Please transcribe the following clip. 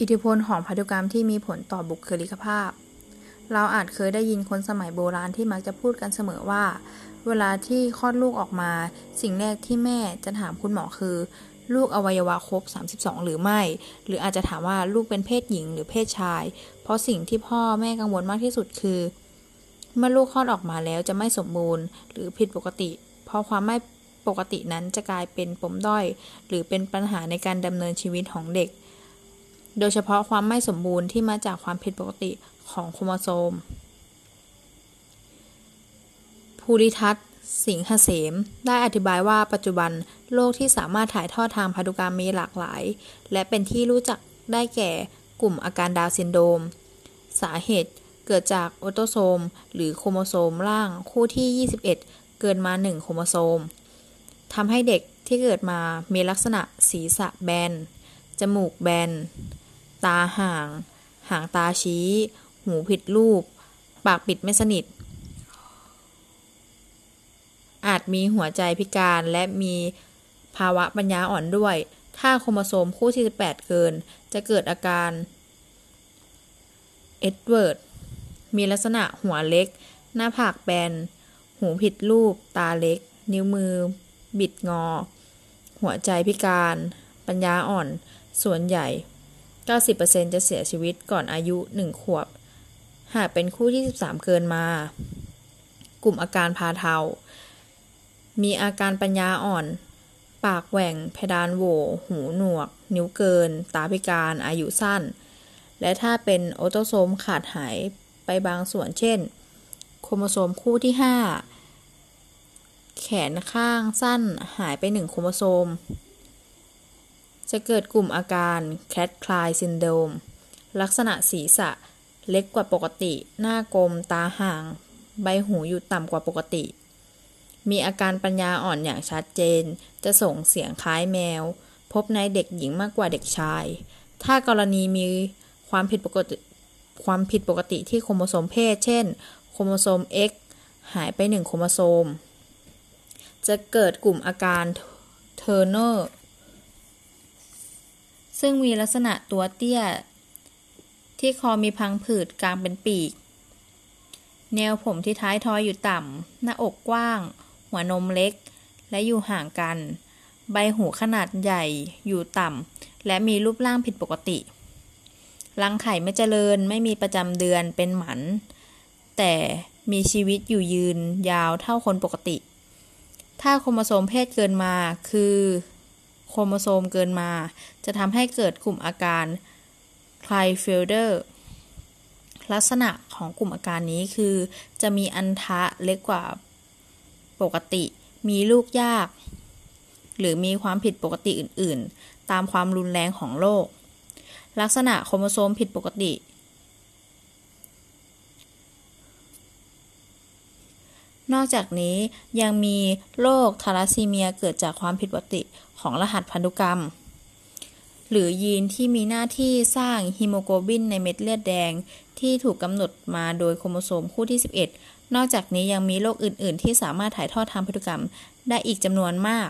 อิทธิพลของพันธุกรรมที่มีผลต่อบุคลิกภาพ เราอาจเคยได้ยินคนสมัยโบราณที่มักจะพูดกันเสมอว่า เวลาที่คลอดลูกออกมา สิ่งแรกที่แม่จะถามคุณหมอคือ ลูกอวัยวะครบ 32 หรือไม่ หรืออาจจะถามว่าลูกเป็นเพศหญิงหรือเพศชาย เพราะสิ่งที่พ่อแม่กังวลมากที่สุดคือ เมื่อลูกคลอดออกมาแล้วจะไม่สมบูรณ์ หรือผิดปกติ เพราะความไม่ปกตินั้นจะกลายเป็นปมด้อย หรือเป็นปัญหาในการดำเนินชีวิตของเด็ก โดยเฉพาะความไม่สมบูรณ์ที่มาจากความผิดปกติของโครโมโซม ภูริทัศน์ สิงหเสม ได้อธิบายว่าปัจจุบันโรคที่สามารถถ่ายทอดทางพันธุกรรมมีหลากหลาย และเป็นที่รู้จักได้แก่กลุ่มอาการดาวน์ซินโดรม สาเหตุเกิดจาก autosome หรือโครโมโซมร่างคู่ที่ 21 เกินมา 1 โครโมโซมทำให้เด็กที่เกิดมามีลักษณะศีรษะแบน จมูกแบน ตาห่าง หางตาชี้ หูผิดรูป ปากปิดไม่สนิท อาจมีหัวใจพิการและมีภาวะปัญญาอ่อนด้วย ถ้าโครโมโซมคู่ที่18เกิน จะเกิดอาการเอ็ดเวิร์ด มีลักษณะหัวเล็ก หน้าผากแบน หูผิดรูป ตาเล็ก นิ้วมือ บิดงอ หัวใจพิการ ปัญญาอ่อน ส่วนใหญ่ 90%จะเสียชีวิตก่อนอายุ 1 ขวบ หากเป็นคู่ที่ 13 เกินมา กลุ่มอาการพาเทา มีอาการปัญญาอ่อน ปากแหว่ง เพดานโหว หูหนวก นิ้วเกิน ตาพิการ อายุสั้น และถ้าเป็น autosome ขาดหายไปบางส่วน เช่น โครโมโซมคู่ที่ 5 แขนข้างสั้นหายไปหนึ่งโครโมโซม จะเกิดกลุ่มอาการ cat cry syndrome ลักษณะศีรษะเล็กกว่าปกติ หน้ากลม ตาห่าง ใบหูอยู่ต่ำกว่าปกติ มีอาการปัญญาอ่อนอย่างชัดเจน จะส่งเสียงคล้ายแมว พบในเด็กหญิงมากกว่าเด็กชาย ถ้ากรณีมีความผิดปกติ ความผิดปกติที่โครโมโซมเพศ เช่น โครโมโซม X หายไปหนึ่งโครโมโซม จะเกิดกลุ่มอาการเทอร์เนอร์ ซึ่งมีลักษณะตัวเตี้ย ที่คอมีพังผืดกางเป็นปีก แนวผมที่ท้ายทอยอยู่ต่ำ หน้าอกกว้าง หัวนมเล็ก และอยู่ห่างกัน ใบหูขนาดใหญ่ อยู่ต่ำ และมีรูปร่างผิดปกติ รังไข่ไม่เจริญ ไม่มีประจำเดือน เป็นหมัน แต่มีชีวิตอยู่ยืนยาวเท่าคนปกติ ถ้าโครโมโซมเพศเกินมาคือ โครโมโซมเกินมา จะทำให้เกิดกลุ่มอาการไคลน์เฟลเตอร์ลักษณะของกลุ่มอาการนี้คือ จะมีอันทะเล็กกว่าปกติ มีลูกยาก หรือมีความผิดปกติอื่น ๆ ตามความรุนแรงของโรคลักษณะโครโมโซมผิดปกติ นอกจากนี้ยังมีโรคทาลัสซีเมียเกิดจากความผิดปกติ ของรหัสพันธุกรรม หรือยีนที่มีหน้าที่สร้างฮีโมโกลบินในเม็ดเลือดแดงที่ถูกกำหนดมาโดยโครโมโซมคู่ที่ 11 นอกจากนี้ยังมีโรคอื่น ๆ ที่สามารถถ่ายทอดทางพันธุกรรมได้อีกจำนวนมาก